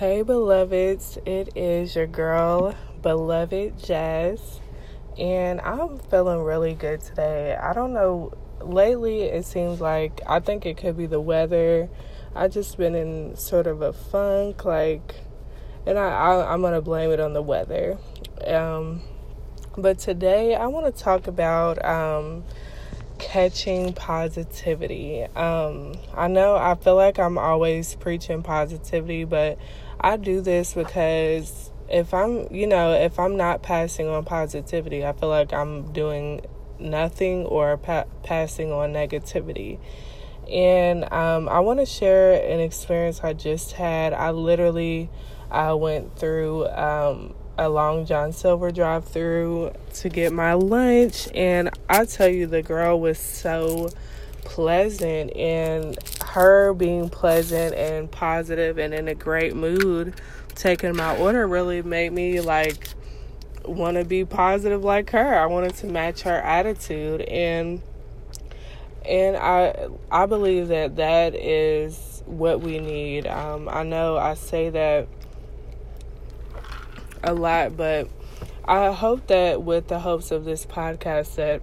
Hey, beloveds, it is your girl, beloved Jazz, and I'm feeling really good today. I don't know, lately it seems like I think it could be the weather. I just been in sort of a funk, like, and I, I am gonna blame it on the weather. Um, but today I want to talk about um catching positivity. Um, I know I feel like I'm always preaching positivity, but I do this because if I'm, you know, if I'm not passing on positivity, I feel like I'm doing nothing or pa- passing on negativity. And um, I want to share an experience I just had. I literally I went through um, a Long John Silver drive through to get my lunch. And I tell you, the girl was so pleasant. And her being pleasant and positive and in a great mood, taking my order really made me like want to be positive like her. I wanted to match her attitude. And and I I believe that that is what we need. Um, I know I say that a lot, but I hope that with the hopes of this podcast that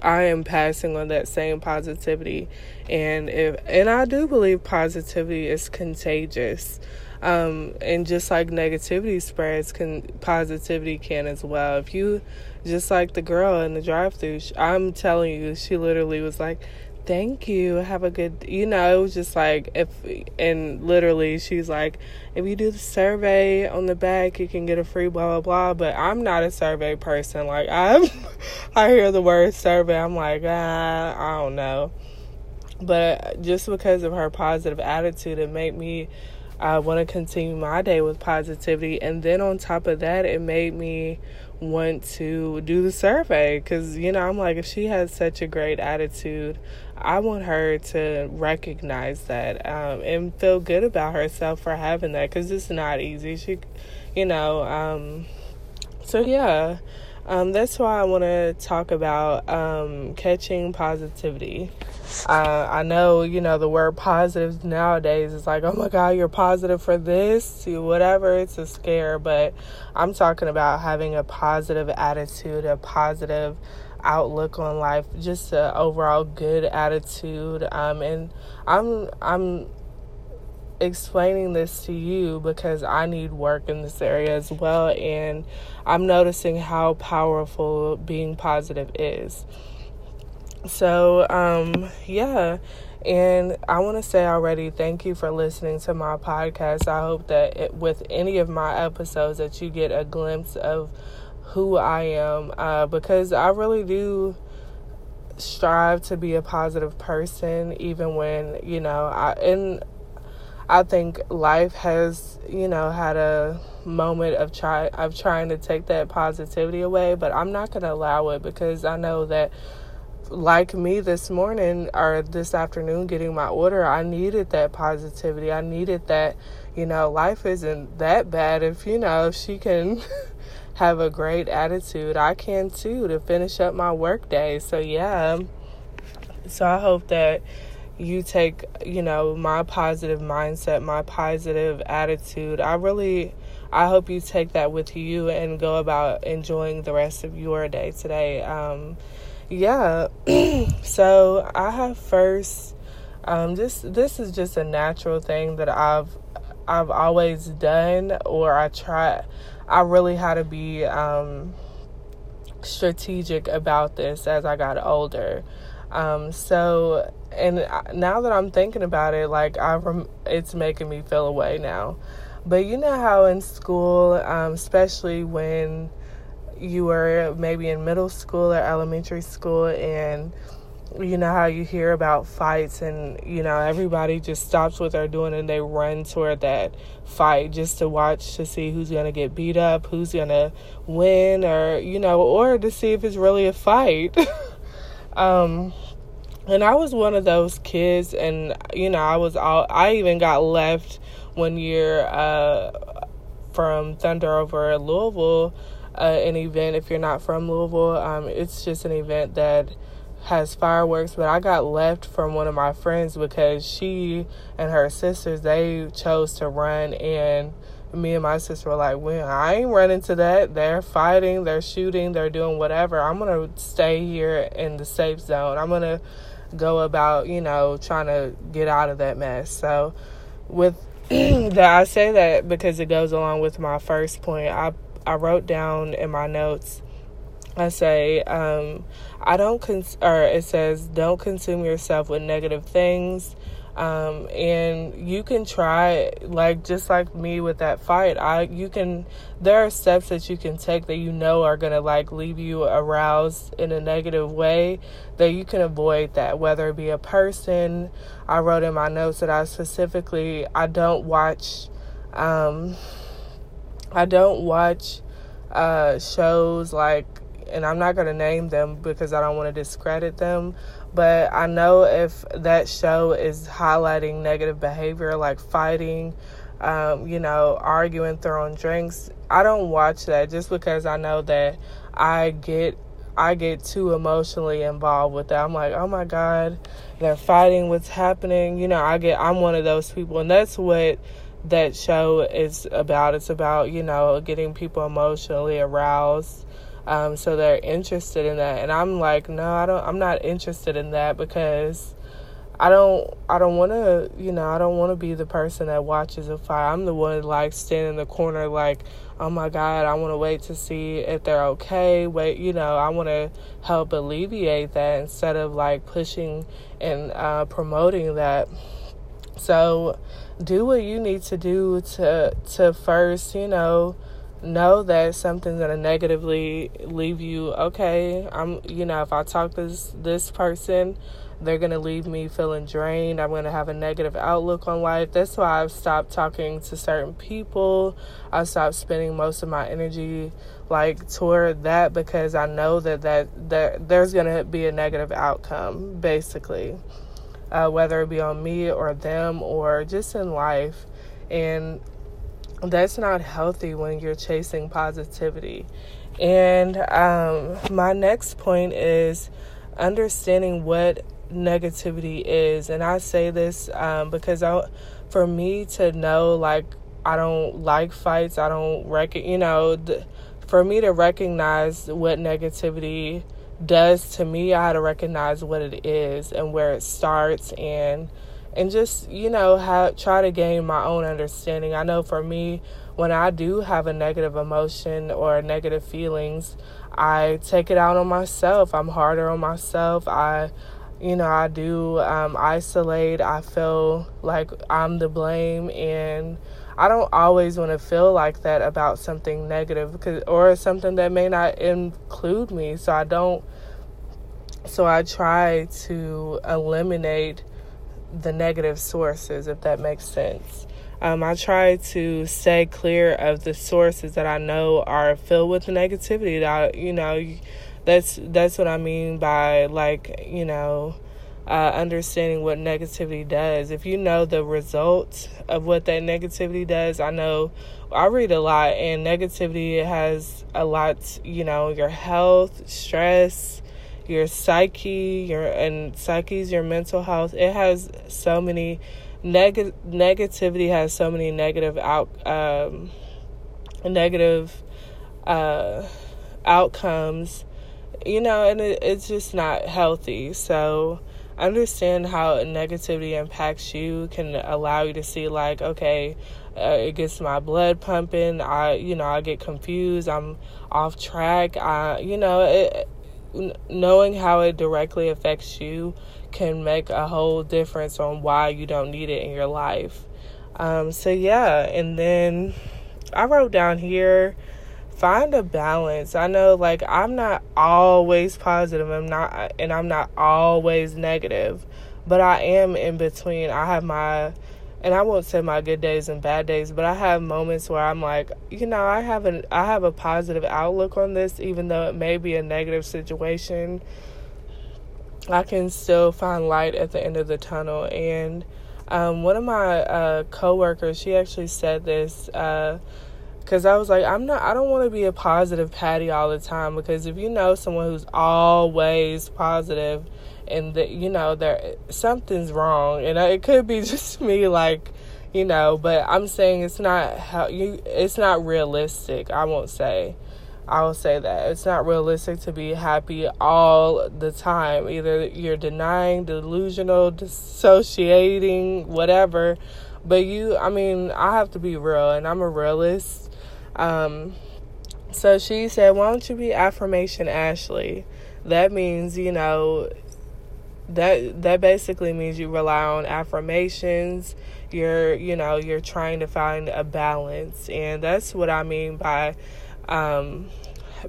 I am passing on that same positivity and if and I do believe positivity is contagious. Um, and just like negativity spreads, can positivity can as well. If you just like the girl in the drive-through, I'm telling you, she literally was like, thank you have a good you know it was just like if and literally she's like if you do the survey on the back you can get a free blah blah blah but i'm not a survey person like i'm i hear the word survey i'm like ah, i don't know but just because of her positive attitude it made me I want to continue my day with positivity. And then on top of that, it made me want to do the survey because, you know, I'm like, if she has such a great attitude, I want her to recognize that um, and feel good about herself for having that because it's not easy. She, you know, um, so yeah. Um, that's why I want to talk about um, catching positivity. Uh, I know, you know, the word positive nowadays is like, oh my God, you're positive for this, to whatever. It's a scare, but I'm talking about having a positive attitude, a positive outlook on life, just an overall good attitude. Um, and I'm, I'm, explaining this to you because I need work in this area as well, and I'm noticing how powerful being positive is. So, um, yeah. And I want to say already, thank you for listening to my podcast. I hope that it, with any of my episodes that you get a glimpse of who I am, uh, because I really do strive to be a positive person, even when you know I and I think life has, you know, had a moment of try of trying to take that positivity away, but I'm not going to allow it because I know that like me this morning or this afternoon getting my order, I needed that positivity. I needed that, you know, life isn't that bad if, you know, if she can have a great attitude, I can too to finish up my work day. So yeah. So I hope that you take, you know, my positive mindset, my positive attitude. I really I hope you take that with you and go about enjoying the rest of your day today. Um, yeah. so I have first um, this this is just a natural thing that I've I've always done or I try I really had to be um, strategic about this as I got older. Um, so and now that I'm thinking about it, like I rem- it's making me feel away now. But you know how in school, um, especially when you were maybe in middle school or elementary school, and you know how you hear about fights, and you know everybody just stops what they're doing and they run toward that fight just to watch to see who's gonna get beat up, who's gonna win, or you know, or to see if it's really a fight. um, and I was one of those kids, and you know, I was all. I even got left one year uh, from Thunder over at Louisville, uh, an event. If you're not from Louisville, um, it's just an event that has fireworks, but I got left from one of my friends because she and her sisters they chose to run and me and my sister were like, well, I ain't running to that. They're fighting, they're shooting, they're doing whatever. I'm gonna stay here in the safe zone. I'm gonna go about, you know, trying to get out of that mess. So with that I say that because it goes along with my first point. I I wrote down in my notes I say, um, I don't, cons- or it says, don't consume yourself with negative things. Um, and you can try, like, just like me with that fight, I, you can, there are steps that you can take that you know are going to, like, leave you aroused in a negative way that you can avoid that, whether it be a person. I wrote in my notes that I specifically, I don't watch, um, I don't watch, uh, shows like and I'm not going to name them because I don't want to discredit them. But I know if that show is highlighting negative behavior like fighting, um, you know, arguing, throwing drinks, I don't watch that just because I know that I get I get too emotionally involved with that. I'm like, oh my God, they're fighting, what's happening? You know, I get I'm one of those people and that's what that show is about. It's about, you know, getting people emotionally aroused um, so they're interested in that, and I'm like, no, I don't. I'm not interested in that because I don't. I don't want to. You know, I don't want to be the person that watches a fight. I'm the one like standing in the corner, like, oh my god, I want to wait to see if they're okay. Wait, you know, I want to help alleviate that instead of like pushing and uh, promoting that. So, do what you need to do to to first, you know know that something's gonna negatively leave you okay i'm you know if i talk to this this person they're gonna leave me feeling drained. I'm gonna have a negative outlook on life. That's why i've stopped talking to certain people. I stopped spending most of my energy like toward that because i know that that, that there's gonna be a negative outcome basically uh, whether it be on me or them or just in life. And that's not healthy when you're chasing positivity. And um, my next point is understanding what negativity is. And I say this um, because I, for me to know, like, I don't like fights, I don't reckon, you know, th- for me to recognize what negativity does to me, I had to recognize what it is and where it starts and and just you know have try to gain my own understanding. I know for me when i do have a negative emotion or negative feelings i take it out on myself. I'm harder on myself. I you know i do um, isolate. I feel like i'm the blame and i don't always want to feel like that about something negative because or something that may not include me. So i don't so i try to eliminate the negative sources, if that makes sense. Um, I try to stay clear of the sources that I know are filled with negativity. That you know, that's that's what I mean by like you know, uh, understanding what negativity does. If you know the result of what that negativity does, I know I read a lot, and negativity has a lot. You know, your health, stress your psyche, your and psyche's your mental health. It has so many neg- negativity has so many negative out um, negative uh, outcomes, you know, and it, it's just not healthy. So understand how negativity impacts you can allow you to see like okay uh, it gets my blood pumping i you know i get confused i'm off track i you know it knowing how it directly affects you can make a whole difference on why you don't need it in your life. Um, so, yeah, and then I wrote down here find a balance. I know, like, I'm not always positive, I'm not, and I'm not always negative, but I am in between. I have my and I won't say my good days and bad days, but I have moments where I'm like, you know, I have an I have a positive outlook on this, even though it may be a negative situation. I can still find light at the end of the tunnel. And um, one of my uh, coworkers, she actually said this, because because I was like, I'm not, I don't want to be a positive Patty all the time because if you know someone who's always positive and that, you know, there, something's wrong. And it could be just me, like, you know, but I'm saying it's not how you, it's not realistic, I won't say. I will say that it's not realistic to be happy all the time. Either you're denying, delusional, dissociating, whatever. But you, I mean, I have to be real, and I'm a realist. Um, so she said, Why don't you be affirmation Ashley? That means, you know, that that basically means you rely on affirmations. You're you know you're trying to find a balance. And that's what i mean by um,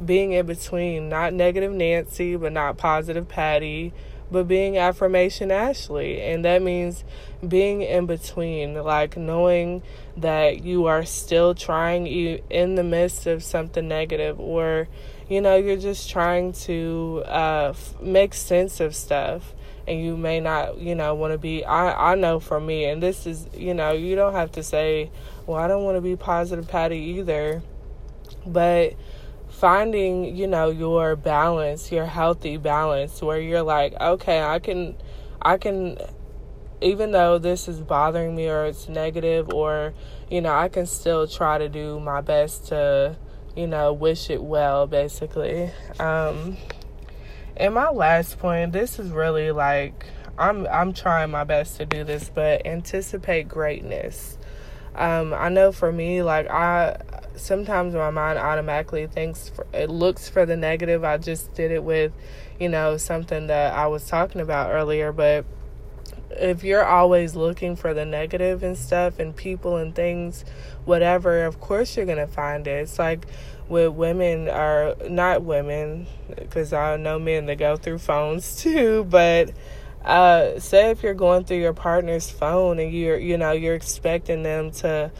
being in between not negative nancy but not positive patty but being affirmation ashley. And that means being in between like knowing that you are still trying in the midst of something negative or you know you're just trying to uh, make sense of stuff and you may not you know want to be i i know for me and this is you know you don't have to say well i don't want to be positive patty either. But finding you know your balance your healthy balance where you're like okay i can i can even though this is bothering me or it's negative or you know i can still try to do my best to you know wish it well basically. Um and my last point this is really like i'm i'm trying my best to do this but anticipate greatness. Um i know for me like i sometimes my mind automatically thinks for, it looks for the negative. I just did it with you know something that i was talking about earlier but if you're always looking for the negative and stuff and people and things, whatever, of course you're gonna find it. It's like with women are not women, because I know men that go through phones too, but uh, say if you're going through your partner's phone and you're you know you're expecting them to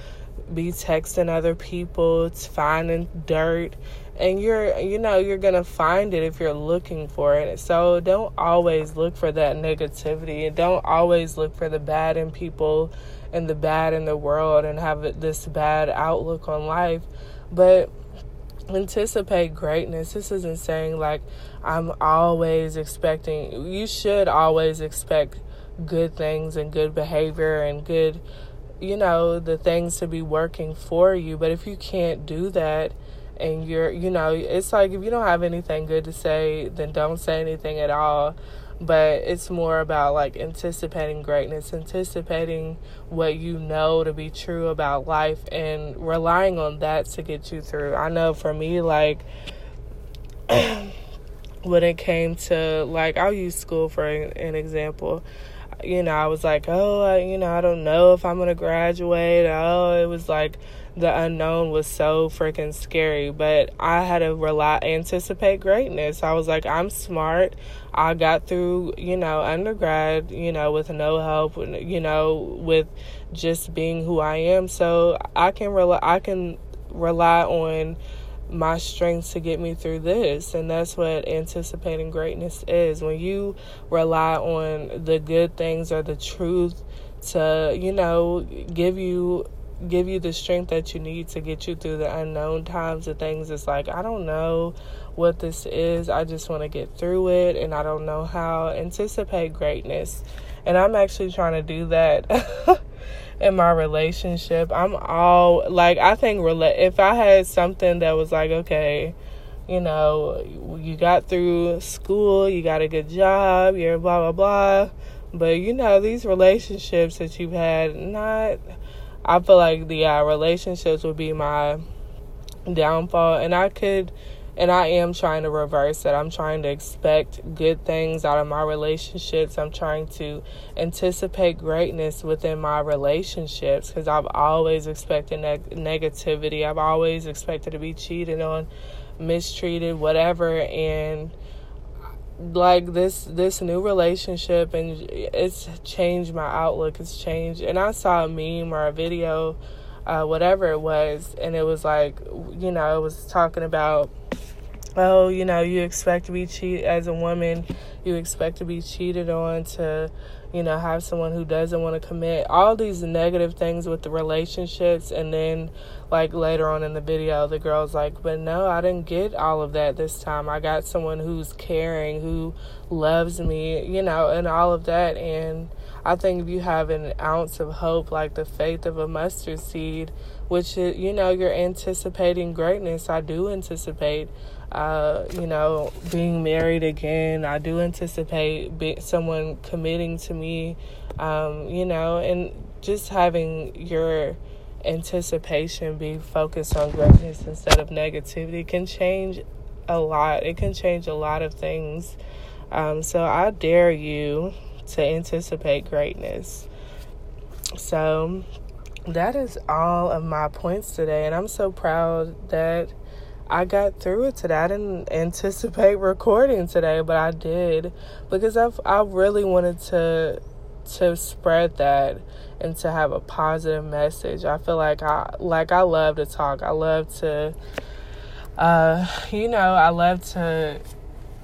be texting other people, it's finding dirt and you're you know you're gonna find it if you're looking for it. So don't always look for that negativity and don't always look for the bad in people and the bad in the world and have this bad outlook on life. But anticipate greatness. This isn't saying like i'm always expecting you should always expect good things and good behavior and good you know the things to be working for you. But if you can't do that and you're you know it's like if you don't have anything good to say then don't say anything at all. But it's more about like anticipating greatness anticipating what you know to be true about life and relying on that to get you through. I know for me like when it came to like i'll use school for an example. You know i was like oh you know i don't know if i'm gonna graduate. Oh it was like the unknown was so freaking scary. But I had to rely, anticipate greatness. I was like, I'm smart. I got through, you know, undergrad, you know, with no help, you know, with just being who I am. So I can rely, I can rely on my strengths to get me through this and that's what anticipating greatness is when you rely on the good things or the truth to you know give you give you the strength that you need to get you through the unknown times and things. It's like, I don't know what this is. I just want to get through it and I don't know how. Anticipate greatness. And I'm actually trying to do that in my relationship. I'm all like, I think if I had something that was like, okay, you know, you got through school, you got a good job, you're blah, blah, blah. But you know, these relationships that you've had, not I feel like the relationships would be my downfall, and I could, and I am trying to reverse it. I'm trying to expect good things out of my relationships. I'm trying to anticipate greatness within my relationships because I've always expected neg- negativity. I've always expected to be cheated on, mistreated, whatever, and like this this new relationship and it's changed my outlook it's changed. And i saw a meme or a video uh, whatever it was and it was like you know it was talking about oh you know you expect to be cheated as a woman you expect to be cheated on to you know, have someone who doesn't want to commit, all these negative things with the relationships. And then, like, later on in the video, the girl's like, but no, I didn't get all of that this time. I got someone who's caring, who loves me, you know, and all of that. And I think if you have an ounce of hope, like the faith of a mustard seed, which, you know, you're anticipating greatness, I do anticipate uh, you know, being married again. I do anticipate be- someone committing to me, um, you know, and just having your anticipation be focused on greatness instead of negativity can change a lot. It can change a lot of things. Um, so I dare you to anticipate greatness. So that is all of my points today, and I'm so proud that I got through it today. I didn't anticipate recording today, but I did because I've I really wanted to to spread that and to have a positive message. I feel like I like I love to talk. I love to uh you know, I love to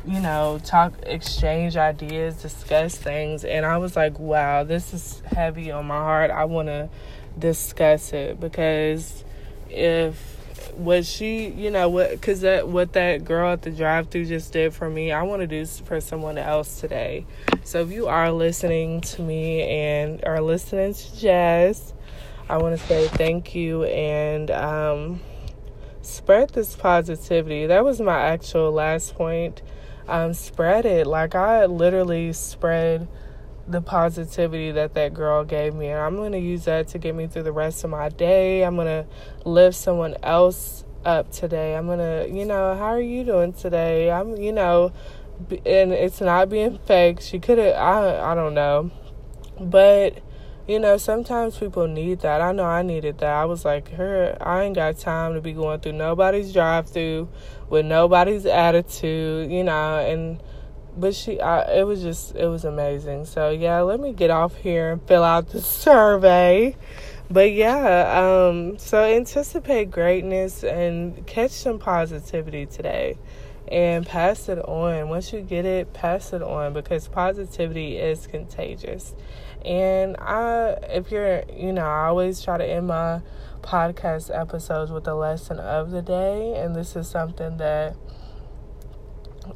you know, talk exchange ideas, discuss things and I was like, wow, this is heavy on my heart. I want to discuss it because if what she, you know, what because that what that girl at the drive-through just did for me, I want to do for someone else today. So if you are listening to me and are listening to Jazz, I want to say thank you and um, spread this positivity. That was my actual last point. Um, spread it like I literally spread the positivity that that girl gave me and i'm going to use that to get me through the rest of my day. I'm going to lift someone else up today. I'm going to you know how are you doing today? I'm you know and it's not being fake. She could have i i don't know. But you know sometimes people need that. I know i needed that. I was like her i ain't got time to be going through nobody's drive through with nobody's attitude you know and but she I, it was just it was amazing. So yeah let me get off here and fill out the survey. But yeah um so anticipate greatness and catch some positivity today and pass it on. Once you get it pass it on because positivity is contagious. And i if you're you know i always try to end my podcast episodes with a lesson of the day. And this is something that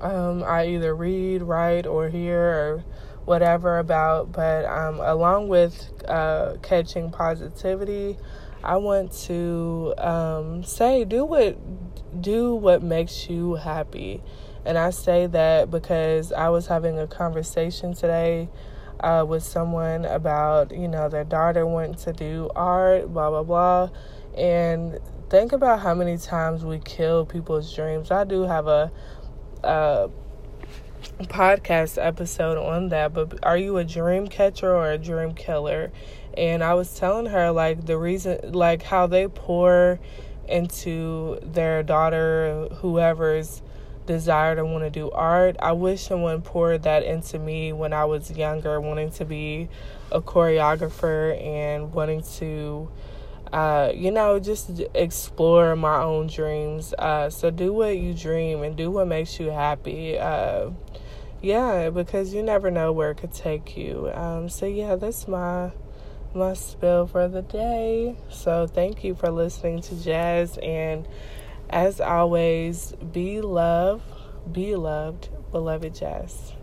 um, I either read, write, or hear, or whatever about. But um, along with uh, catching positivity, I want to um, say do what do what makes you happy. And I say that because I was having a conversation today uh, with someone about, you know, their daughter wanting to do art, blah, blah, blah. And think about how many times we kill people's dreams. I do have a uh, podcast episode on that, but are you a dream catcher or a dream killer? And I was telling her like the reason, like how they pour into their daughter, whoever's desire to want to do art. I wish someone poured that into me when I was younger, wanting to be a choreographer and wanting to uh, you know, just explore my own dreams. Uh, so do what you dream and do what makes you happy. Uh, yeah, because you never know where it could take you. Um, so yeah, that's my my spill for the day. So thank you for listening to Jazz and as always, be love, be loved, beloved Jazz.